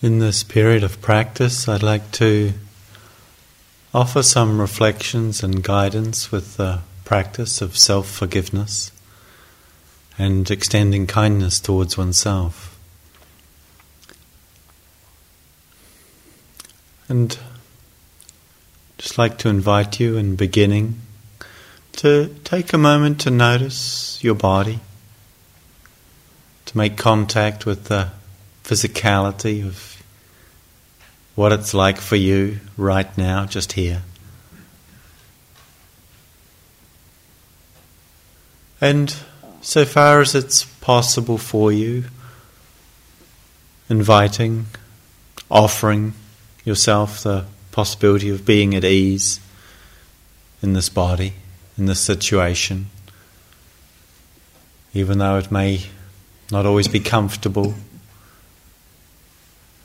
In this period of practice, I'd like to offer some reflections and guidance with the practice of self forgiveness and extending kindness towards oneself. And just like to invite you in beginning to take a moment to notice your body, to make contact with the physicality of what it's like for you right now, just here. And so far as it's possible for you, inviting, offering yourself the possibility of being at ease in this body, in this situation, even though it may not always be comfortable.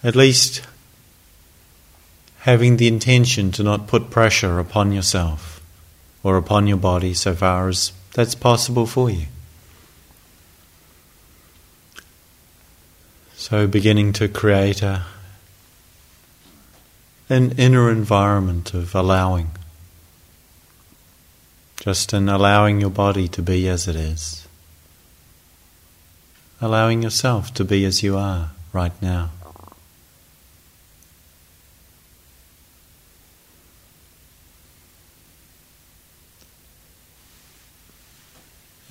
At least having the intention to not put pressure upon yourself or upon your body so far as that's possible for you. So, beginning to create a, an inner environment of allowing, just in allowing your body to be as it is, allowing yourself to be as you are right now.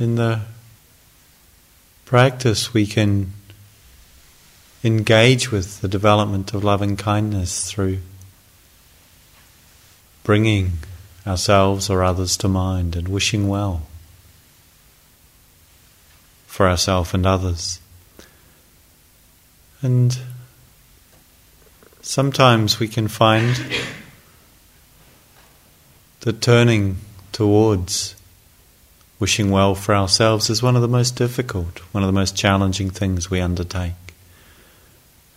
In the practice, we can engage with the development of loving kindness through bringing ourselves or others to mind and wishing well for ourselves and others. And sometimes we can find that turning towards wishing well for ourselves is one of the most difficult, one of the most challenging things we undertake.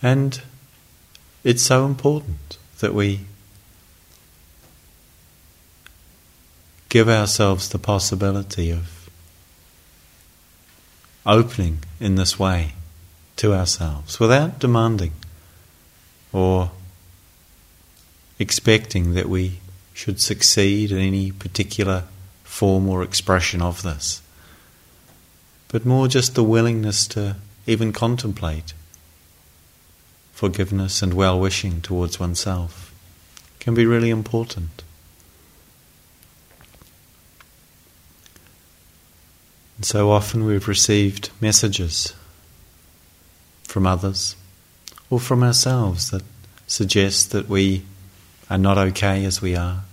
And it's so important that we give ourselves the possibility of opening in this way to ourselves without demanding or expecting that we should succeed in any particular form or expression of this, but more just the willingness to even contemplate forgiveness and well wishing towards oneself can be really important. And so often we've received messages from others or from ourselves that suggest that we are not okay as we are,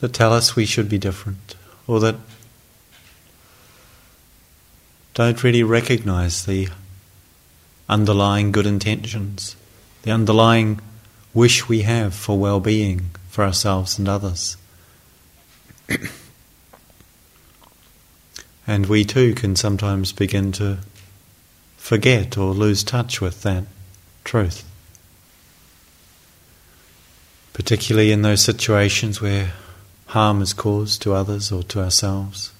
that tell us we should be different, or that don't really recognize the underlying good intentions, the underlying wish we have for well being for ourselves and others. and we too can sometimes begin to forget or lose touch with that truth. Particularly in those situations where harm is caused to others or to ourselves.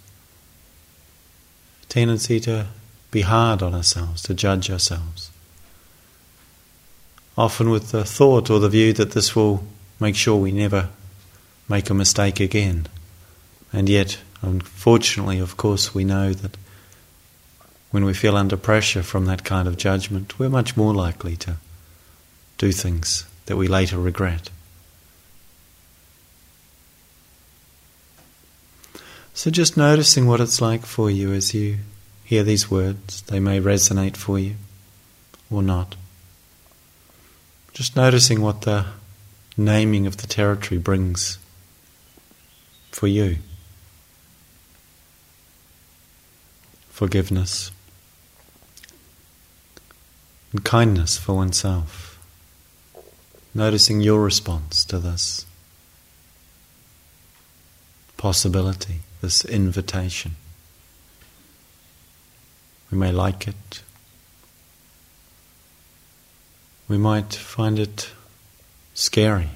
Tendency to be hard on ourselves, to judge ourselves. Often with the thought or the view that this will make sure we never make a mistake again. And yet, unfortunately, of course, we know that when we feel under pressure from that kind of judgment, we're much more likely to do things that we later regret. So, just noticing what it's like for you as you hear these words. They may resonate for you or not. Just noticing what the naming of the territory brings for you. Forgiveness and kindness for oneself. Noticing your response to this possibility, this invitation. We may like it. We might find it scary.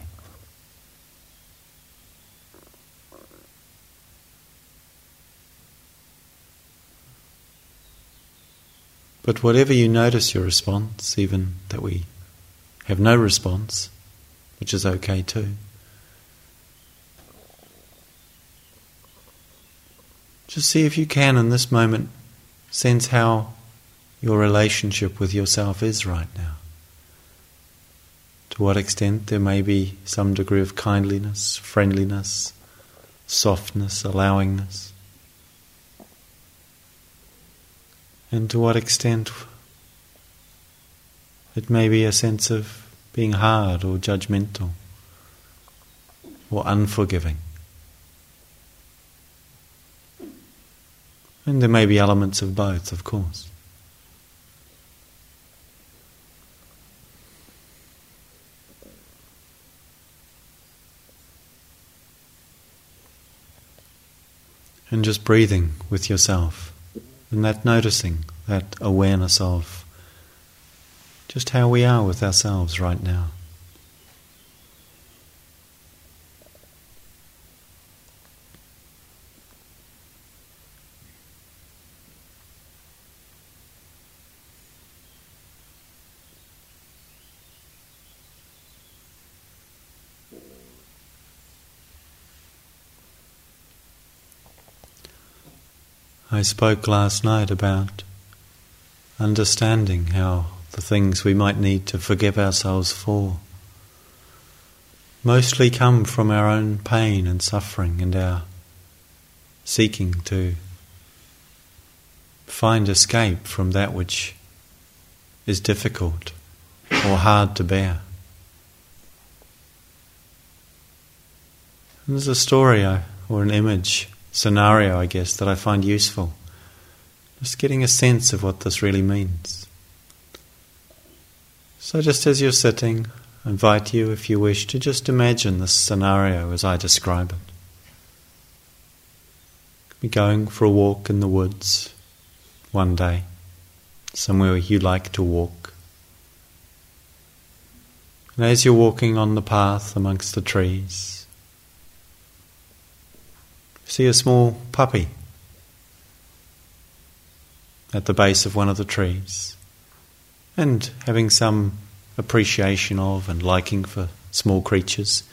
But whatever you notice your response, even that we have no response, which is okay too. Just see if you can in this moment sense how your relationship with yourself is right now. To what extent there may be some degree of kindliness, friendliness, softness, allowingness. And to what extent it may be a sense of being hard or judgmental or unforgiving. And there may be elements of both, of course. And just breathing with yourself, and that noticing, that awareness of just how we are with ourselves right now. I spoke last night about understanding how the things we might need to forgive ourselves for mostly come from our own pain and suffering and our seeking to find escape from that which is difficult or hard to bear. There's a story uh, or an image scenario, I guess, that I find useful. Just getting a sense of what this really means. So, just as you're sitting, I invite you, if you wish, to just imagine this scenario as I describe it. Be going for a walk in the woods one day, somewhere you like to walk. And as you're walking on the path amongst the trees, see a small puppy at the base of one of the trees and having some appreciation of and liking for small creatures,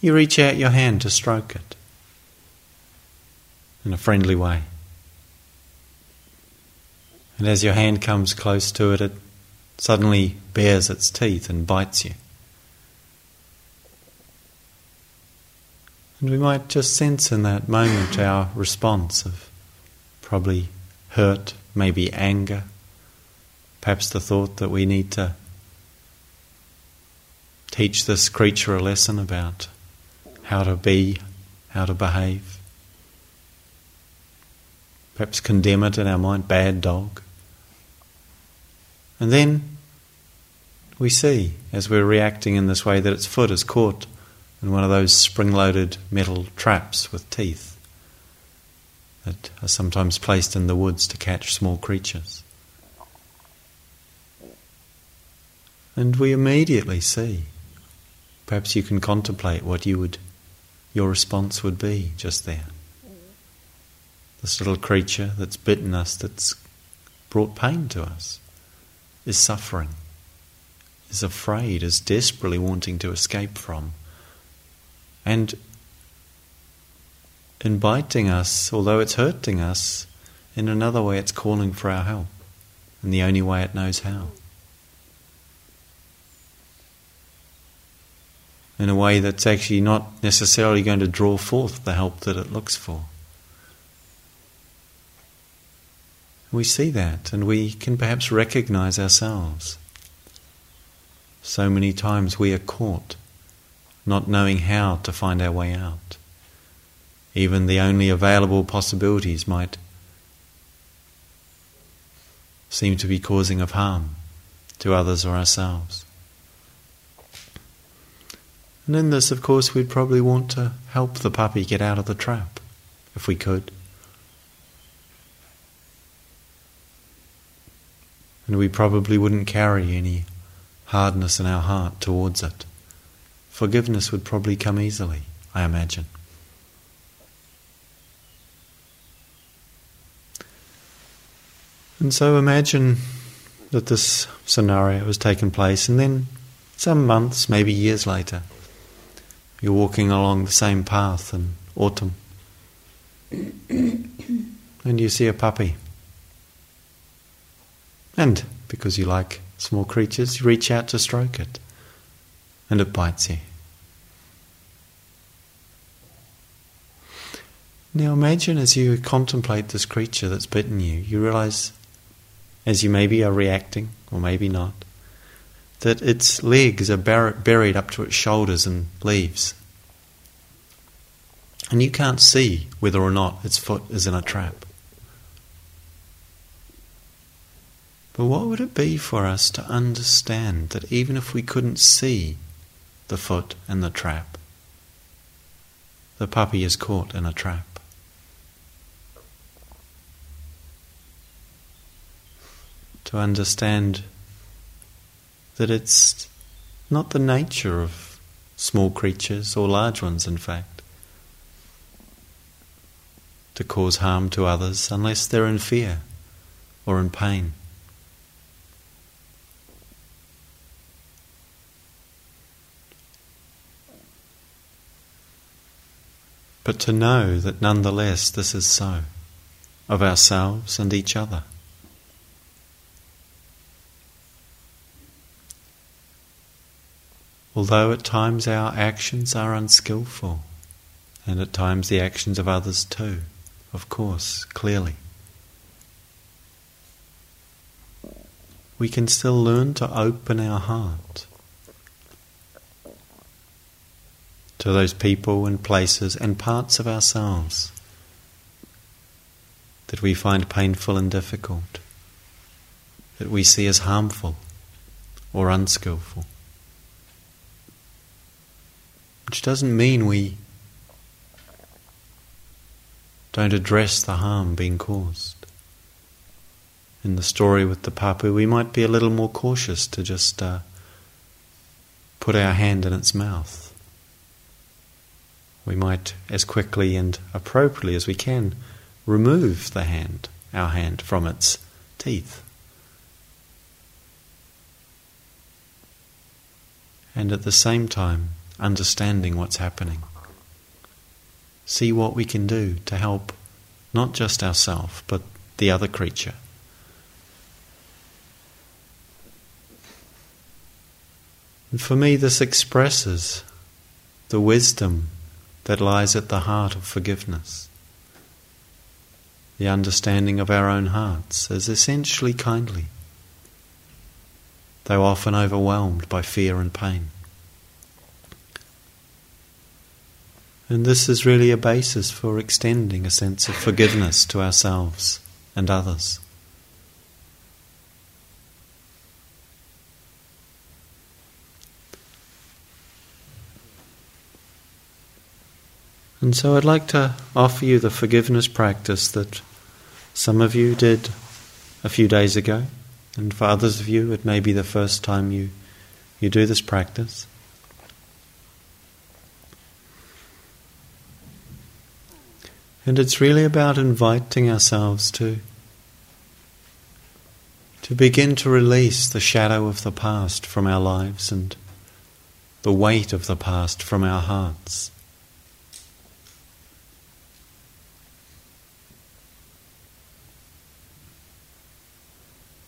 you reach out your hand to stroke it in a friendly way. And as your hand comes close to it, it suddenly bares its teeth and bites you. And we might just sense in that moment our response of probably hurt, maybe anger, perhaps the thought that we need to teach this creature a lesson about how to be, how to behave. Perhaps condemn it in our mind, bad dog. And then we see, as we're reacting in this way, that its foot is caught in one of those spring loaded metal traps with teeth that are sometimes placed in the woods to catch small creatures. And we immediately see. Perhaps you can contemplate what you would, your response would be just there. This little creature that's bitten us, that's brought pain to us, is suffering, is afraid, is desperately wanting to escape from and inviting us, although it's hurting us, in another way it's calling for our help, in the only way it knows how. In a way that's actually not necessarily going to draw forth the help that it looks for. We see that and we can perhaps recognize ourselves. So many times we are caught not knowing how to find our way out. Even the only available possibilities might seem to be causing of harm to others or ourselves. And in this, of course, we'd probably want to help the puppy get out of the trap, if we could. And we probably wouldn't carry any hardness in our heart towards it forgiveness would probably come easily, I imagine. And so imagine that this scenario has taken place, and then Some months, maybe years later, you're walking along the same path in autumn and you see a puppy. And because you like small creatures, you reach out to stroke it and it bites you. Now imagine as you contemplate this creature that's bitten you, you realize, as you maybe are reacting, or maybe not, that its legs are buried up to its shoulders in leaves. And you can't see whether or not its foot is in a trap. But what would it be for us to understand that even if we couldn't see the foot and the trap, the puppy is caught in a trap? To understand that it's not the nature of small creatures or large ones, in fact, to cause harm to others unless they're in fear or in pain. But to know that nonetheless this is so of ourselves and each other. Although at times our actions are unskillful, and at times the actions of others too, of course, clearly. We can still learn to open our heart to those people and places and parts of ourselves that we find painful and difficult, that we see as harmful or unskillful. Which doesn't mean we don't address the harm being caused. In the story with the papu, we might be a little more cautious to just uh, put our hand in its mouth. We might, as quickly and appropriately as we can, remove the hand, our hand, from its teeth. And at the same time, understanding what's happening. See what we can do to help not just ourselves, but the other creature. And for me, this expresses the wisdom that lies at the heart of forgiveness. The understanding of our own hearts as essentially kindly, though often overwhelmed by fear and pain. And this is really a basis for extending a sense of forgiveness to ourselves and others. And so I'd like to offer you the forgiveness practice that some of you did a few days ago, and for others of you, it may be the first time you, you do this practice. And it's really about inviting ourselves to to begin to release the shadow of the past from our lives and the weight of the past from our hearts.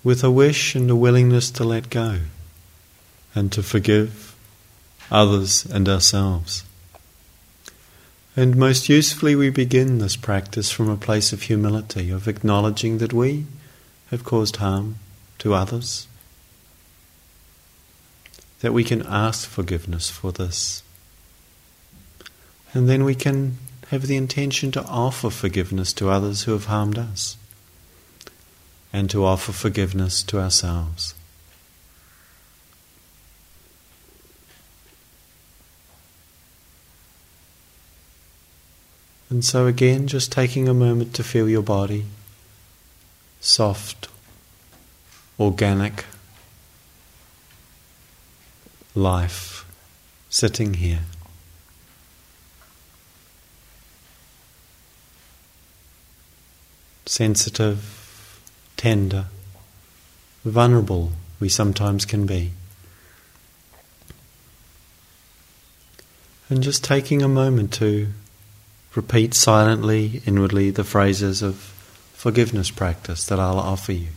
With a wish and a willingness to let go and to forgive others and ourselves. And most usefully, we begin this practice from a place of humility, of acknowledging that we have caused harm to others, that we can ask forgiveness for this. And then we can have the intention to offer forgiveness to others who have harmed us, and to offer forgiveness to ourselves. And so, again, just taking a moment to feel your body soft, organic life sitting here. Sensitive, tender, vulnerable we sometimes can be. And just taking a moment to repeat silently, inwardly, the phrases of forgiveness practice that I'll offer you.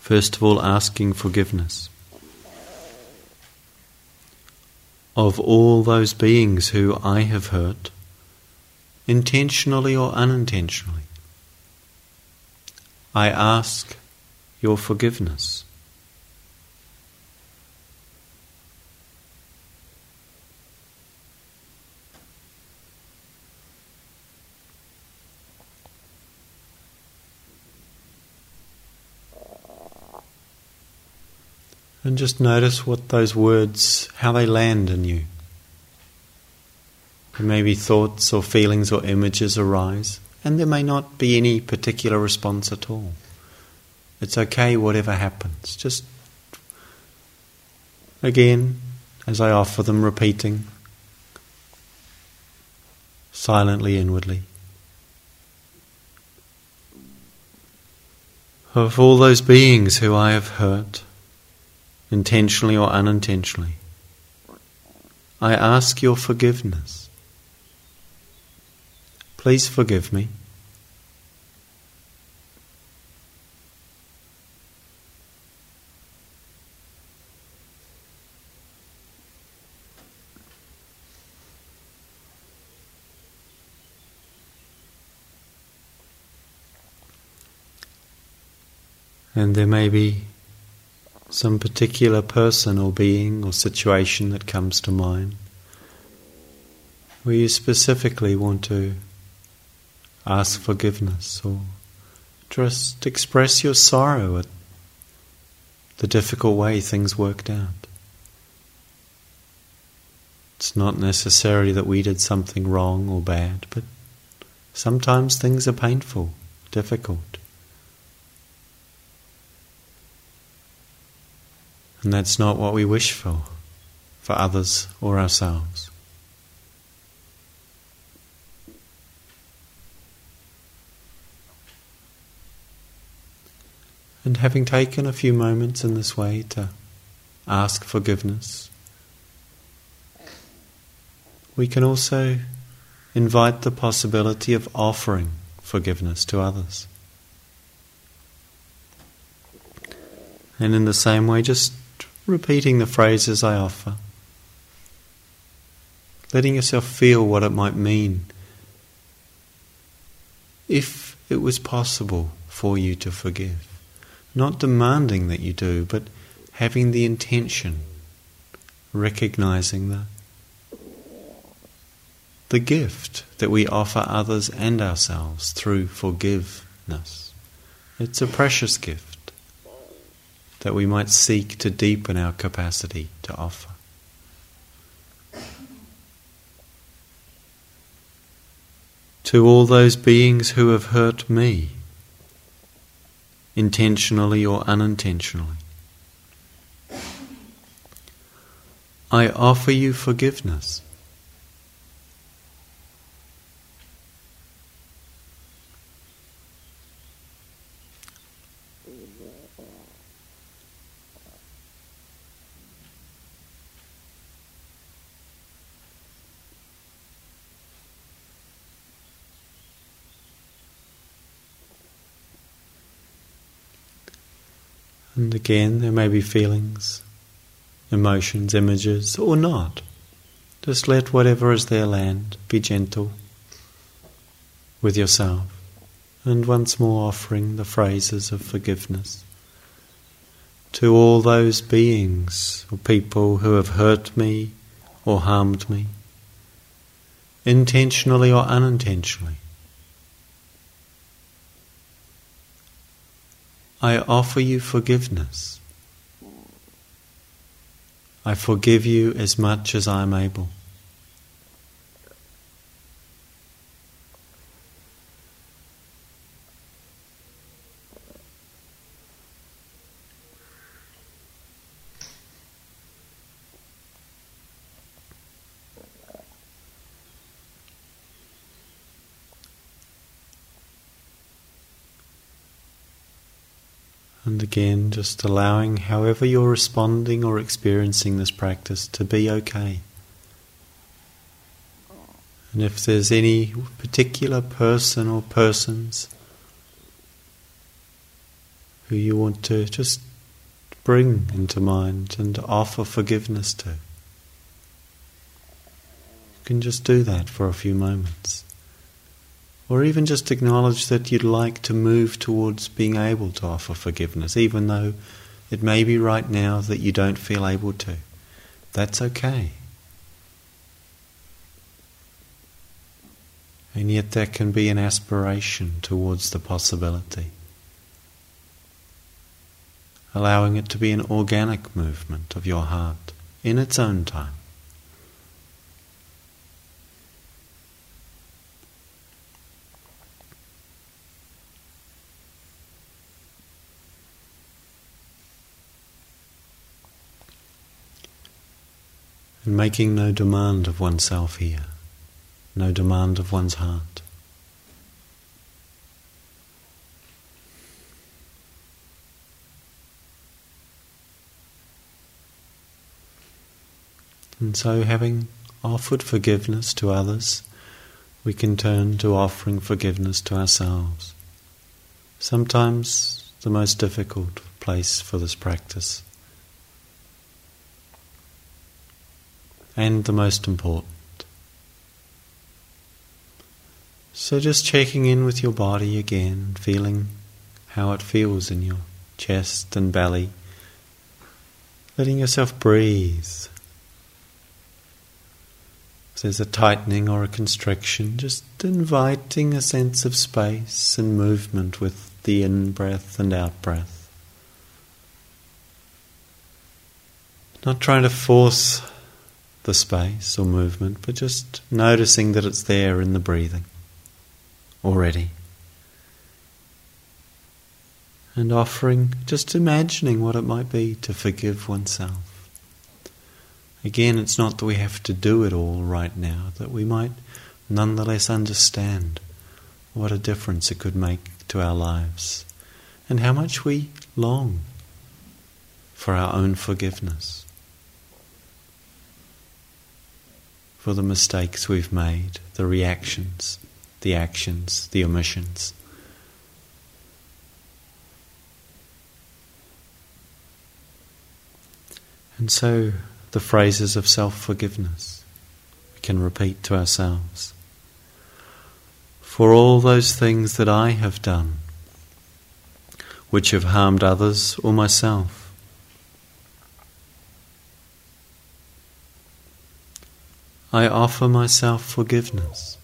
First of all, asking forgiveness of all those beings who I have hurt, intentionally or unintentionally. I ask your forgiveness. And just notice what those words, how they land in you. Maybe thoughts or feelings or images arise, and there may not be any particular response at all. It's okay, whatever happens. Just again, as I offer them, repeating silently inwardly. Of all those beings who I have hurt, intentionally or unintentionally. I ask your forgiveness. Please forgive me. And there may be some particular person or being or situation that comes to mind where you specifically want to ask forgiveness or just express your sorrow at the difficult way things worked out. It's not necessarily that we did something wrong or bad, but sometimes things are painful, difficult. And that's not what we wish for, for others or ourselves. And having taken a few moments in this way to ask forgiveness, we can also invite the possibility of offering forgiveness to others. And in the same way, just repeating the phrases I offer, letting yourself feel what it might mean if it was possible for you to forgive. Not demanding that you do, but having the intention, recognizing the, the gift that we offer others and ourselves through forgiveness. It's a precious gift that we might seek to deepen our capacity to offer. To all those beings who have hurt me, intentionally or unintentionally, I offer you forgiveness. Again, there may be feelings, emotions, images, or not. Just let whatever is there land. Be gentle with yourself. And once more offering the phrases of forgiveness to all those beings or people who have hurt me or harmed me, intentionally or unintentionally. I offer you forgiveness. I forgive you as much as I am able. And again, just allowing however you're responding or experiencing this practice to be okay. And if there's any particular person or persons who you want to just bring into mind and offer forgiveness to, you can just do that for a few moments. Or even just acknowledge that you'd like to move towards being able to offer forgiveness, even though it may be right now that you don't feel able to. That's okay. And yet, there can be an aspiration towards the possibility, allowing it to be an organic movement of your heart in its own time. And making no demand of oneself here no demand of one's heart. And so, having offered forgiveness to others, we can turn to offering forgiveness to ourselves. Sometimes the most difficult place for this practice, and the most important. So just checking in with your body again, feeling how it feels in your chest and belly. Letting yourself breathe. If there's a tightening or a constriction, just inviting a sense of space and movement with the in breath and out breath. Not trying to force the space or movement, but just noticing that it's there in the breathing already. And offering, just imagining what it might be to forgive oneself. Again, it's not that we have to do it all right now, that we might nonetheless understand what a difference it could make to our lives and how much we long for our own forgiveness, for the mistakes we've made, the reactions the actions, the omissions. And so the phrases of self forgiveness we can repeat to ourselves. For all those things that I have done, which have harmed others or myself, I offer myself forgiveness.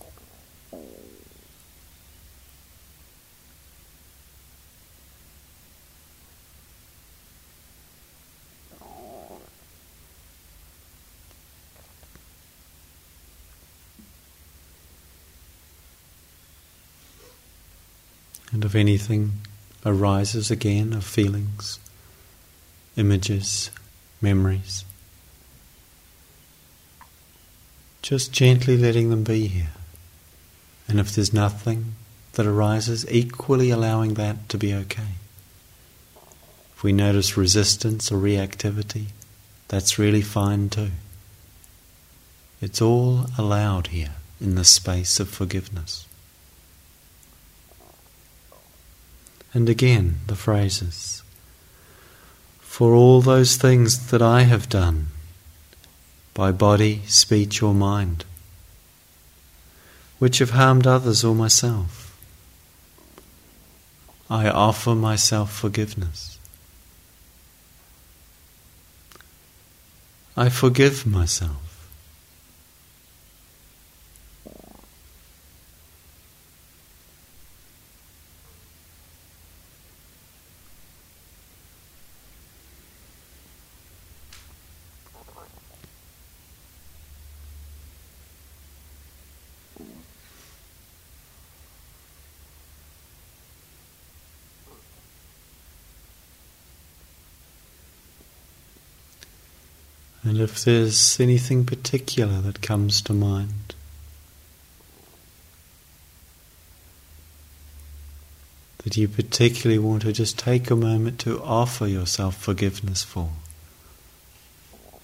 And if anything arises again of feelings, images, memories, just gently letting them be here. And if there's nothing that arises, equally allowing that to be okay. If we notice resistance or reactivity, that's really fine too. It's all allowed here in the space of forgiveness. And again, the phrases For all those things that I have done, by body, speech, or mind, which have harmed others or myself, I offer myself forgiveness. I forgive myself. And if there's anything particular that comes to mind, that you particularly want to just take a moment to offer yourself forgiveness for.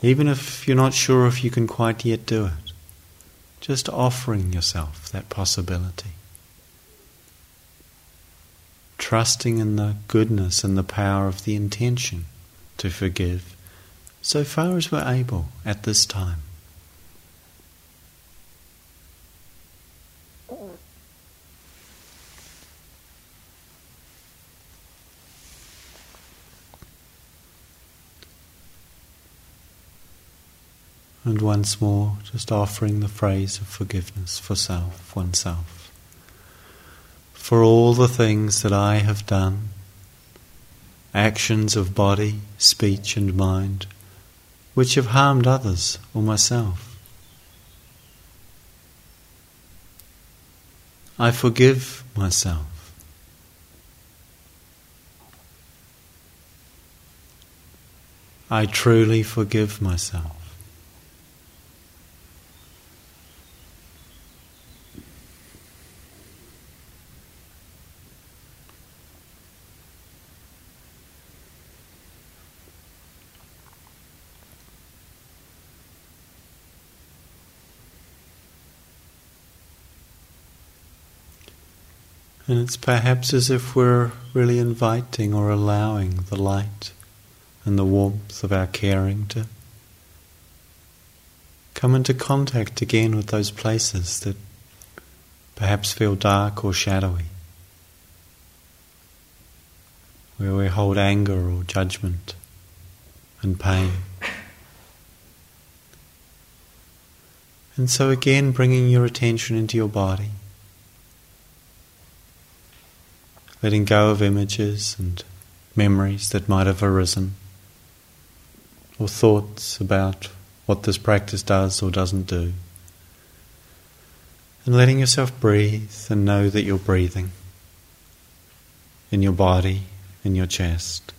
Even if you're not sure if you can quite yet do it, just offering yourself that possibility. Trusting in the goodness and the power of the intention to forgive so far as we're able at this time. And once more, just offering the phrase of forgiveness for self, oneself. For all the things that I have done, actions of body, speech, and mind, which have harmed others or myself. I forgive myself. I truly forgive myself. And it's perhaps as if we're really inviting or allowing the light and the warmth of our caring to come into contact again with those places that perhaps feel dark or shadowy, where we hold anger or judgment and pain. And so, again, bringing your attention into your body. Letting go of images and memories that might have arisen, or thoughts about what this practice does or doesn't do. And letting yourself breathe and know that you're breathing in your body, in your chest,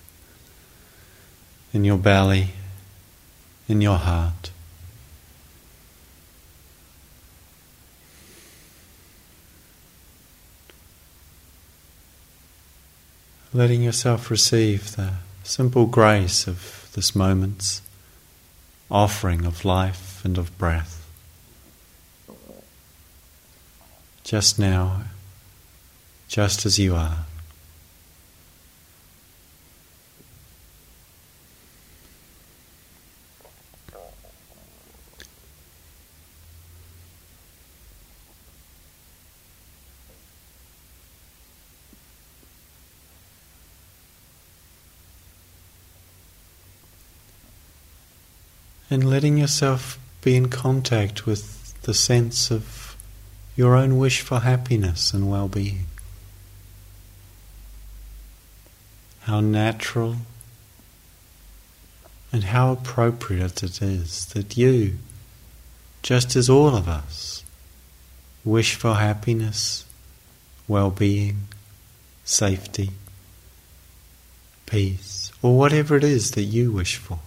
in your belly, in your heart. Letting yourself receive the simple grace of this moment's offering of life and of breath. Just now, just as you are. and letting yourself be in contact with the sense of your own wish for happiness and well being. How natural and how appropriate it is that you, just as all of us, wish for happiness, well being, safety, peace, or whatever it is that you wish for.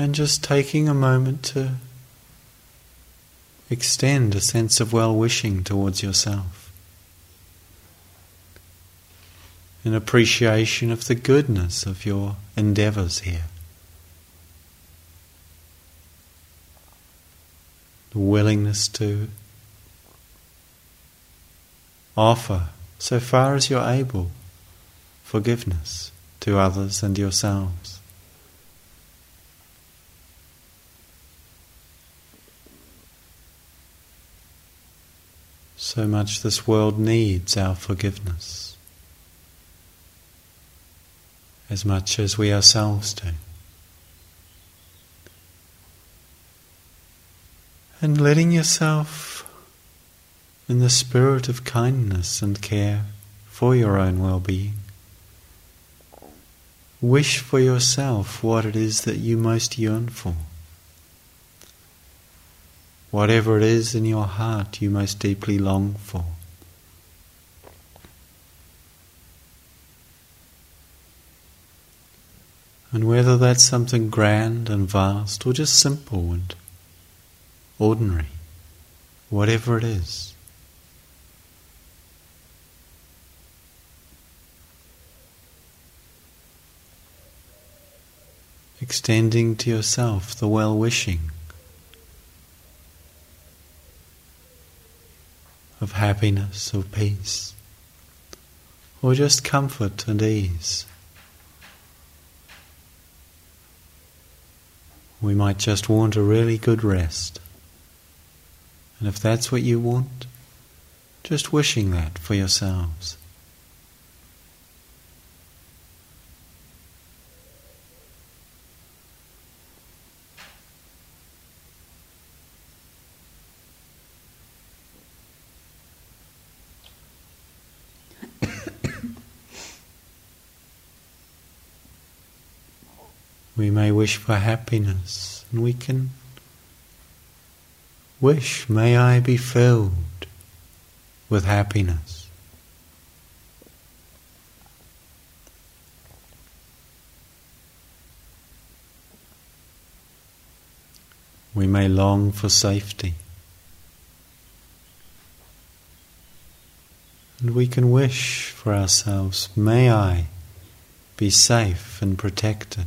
And just taking a moment to extend a sense of well wishing towards yourself. An appreciation of the goodness of your endeavors here. The willingness to offer, so far as you're able, forgiveness to others and yourselves. So much this world needs our forgiveness as much as we ourselves do. And letting yourself, in the spirit of kindness and care for your own well being, wish for yourself what it is that you most yearn for whatever it is in your heart you most deeply long for. And whether that's something grand and vast or just simple and ordinary, whatever it is. Extending to yourself the well wishing of happiness, of peace, or just comfort and ease. We might just want a really good rest. And if that's what you want, just wishing that for yourselves. We may wish for happiness, and we can wish, may I be filled with happiness. We may long for safety. And we can wish for ourselves, may I be safe and protected.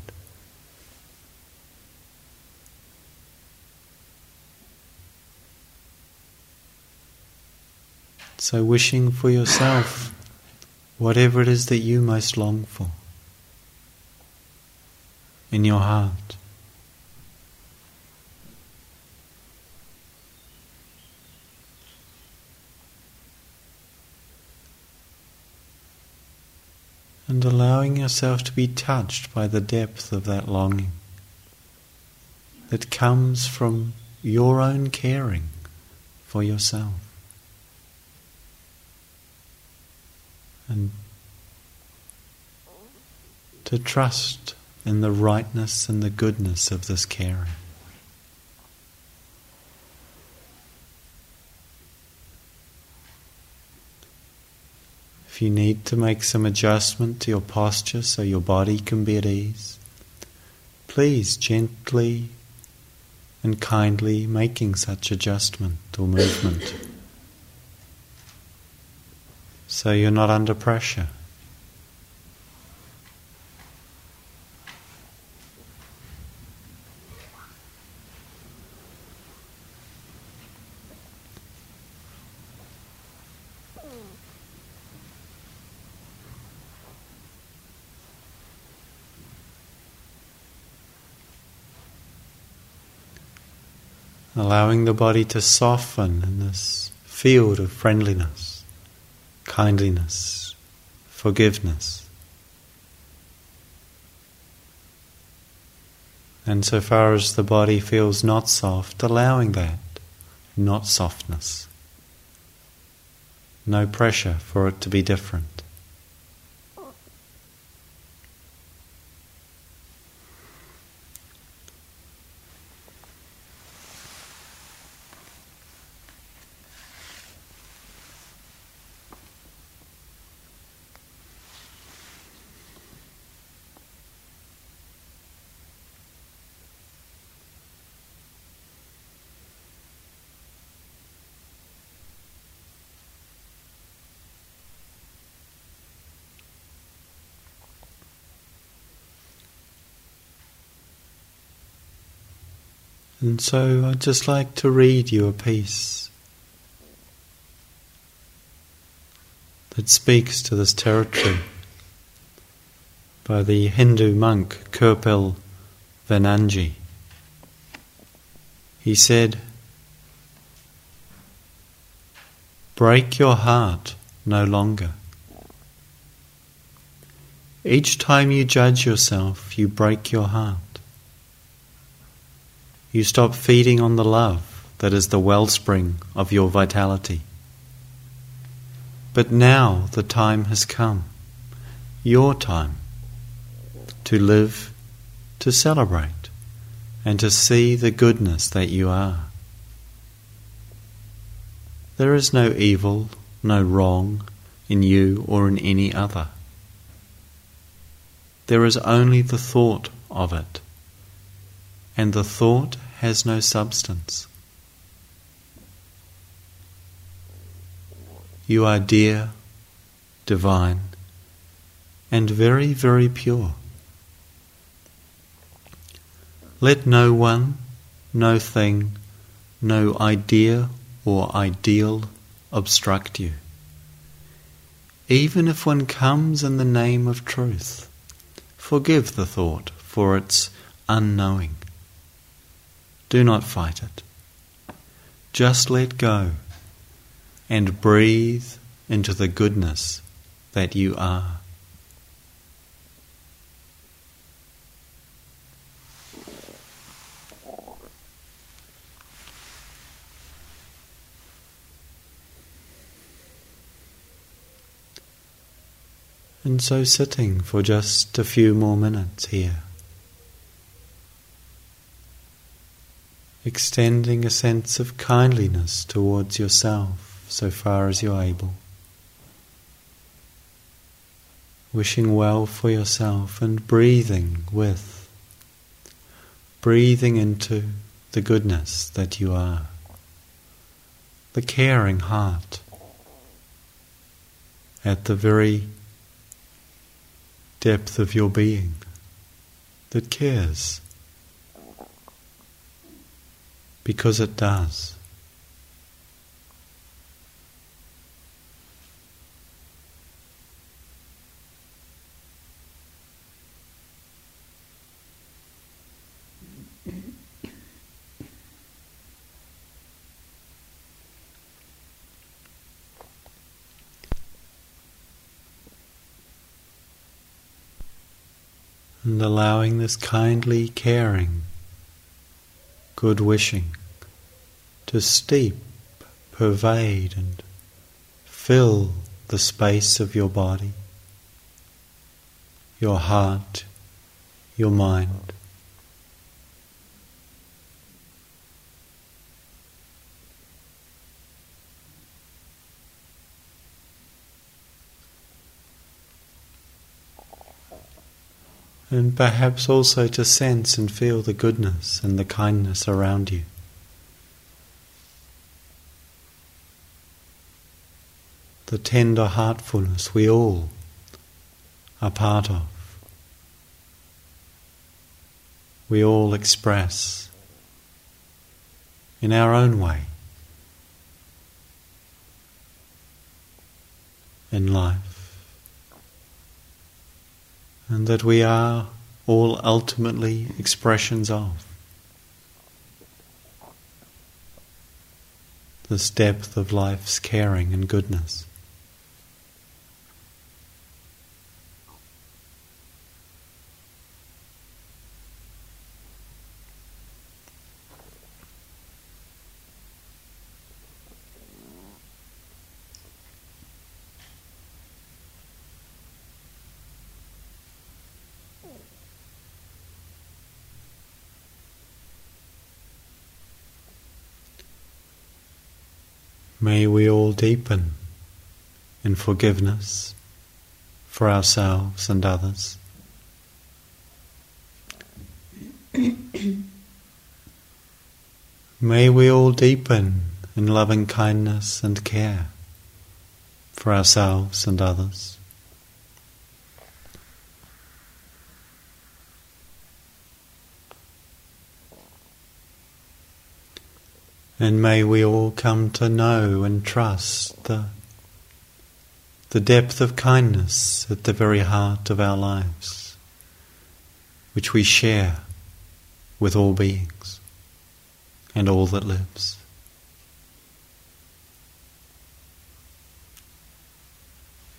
So, wishing for yourself whatever it is that you most long for in your heart. And allowing yourself to be touched by the depth of that longing that comes from your own caring for yourself. And to trust in the rightness and the goodness of this caring. If you need to make some adjustment to your posture so your body can be at ease, please gently and kindly making such adjustment or movement so you're not under pressure. allowing the body to soften in this field of friendliness kindliness, forgiveness. And so far as the body feels not soft, allowing that not softness. No pressure for it to be different. And so I'd just like to read you a piece that speaks to this territory by the Hindu monk Kirpal Venanji. He said, Break your heart no longer. Each time you judge yourself, you break your heart. You stop feeding on the love that is the wellspring of your vitality. But now the time has come, your time, to live, to celebrate, and to see the goodness that you are. There is no evil, no wrong in you or in any other. there is only the thought of it, and the thought has no substance. You are dear, divine, and very, very pure. Let no one, no thing, no idea or ideal obstruct you. Even if one comes in the name of truth, forgive the thought for its unknowing. Do not fight it. Just let go and breathe into the goodness that you are. And so sitting for just a few more minutes here, extending a sense of kindliness towards yourself so far as you're able, wishing well for yourself and breathing with, breathing into the goodness that you are, the caring heart at the very depth of your being that cares because it does. and allowing this kindly caring, good wishing to steep, pervade, and fill the space of your body, your heart, your mind. And perhaps also to sense and feel the goodness and the kindness around you. The tender heartfulness we all are part of. We all express in our own way in life and that we are all ultimately expressions of. This depth of life's caring and goodness. May we all deepen in forgiveness for ourselves and others. May we all deepen in loving kindness and care for ourselves and others. And may we all come to know and trust the, the depth of kindness at the very heart of our lives, which we share with all beings and all that lives.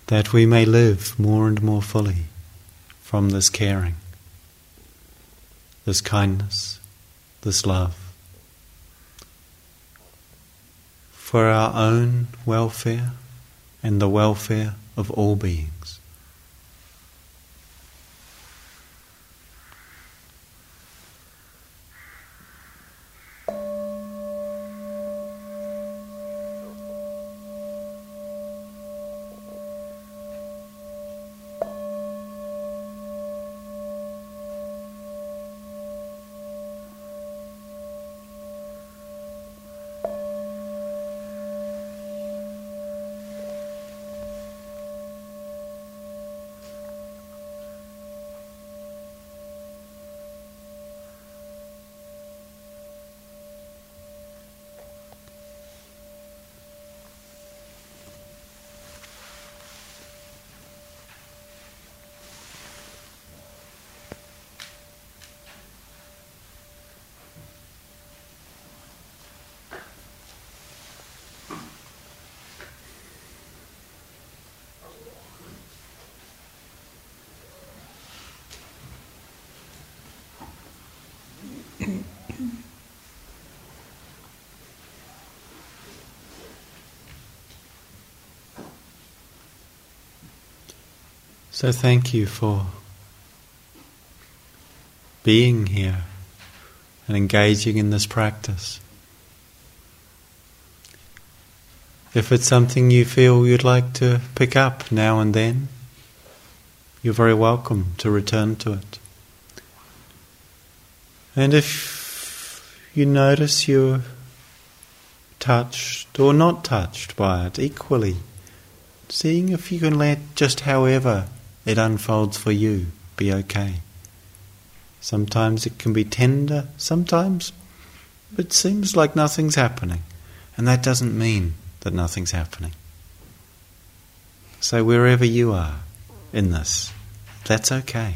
That we may live more and more fully from this caring, this kindness, this love. For our own welfare and the welfare of all beings. So thank you for being here and engaging in this practice. If it's something you feel you'd like to pick up now and then, you're very welcome to return to it. And if you notice you're touched or not touched by it equally, seeing if you can let just however it unfolds for you be okay. Sometimes it can be tender, sometimes it seems like nothing's happening, and that doesn't mean that nothing's happening. So, wherever you are in this, that's okay.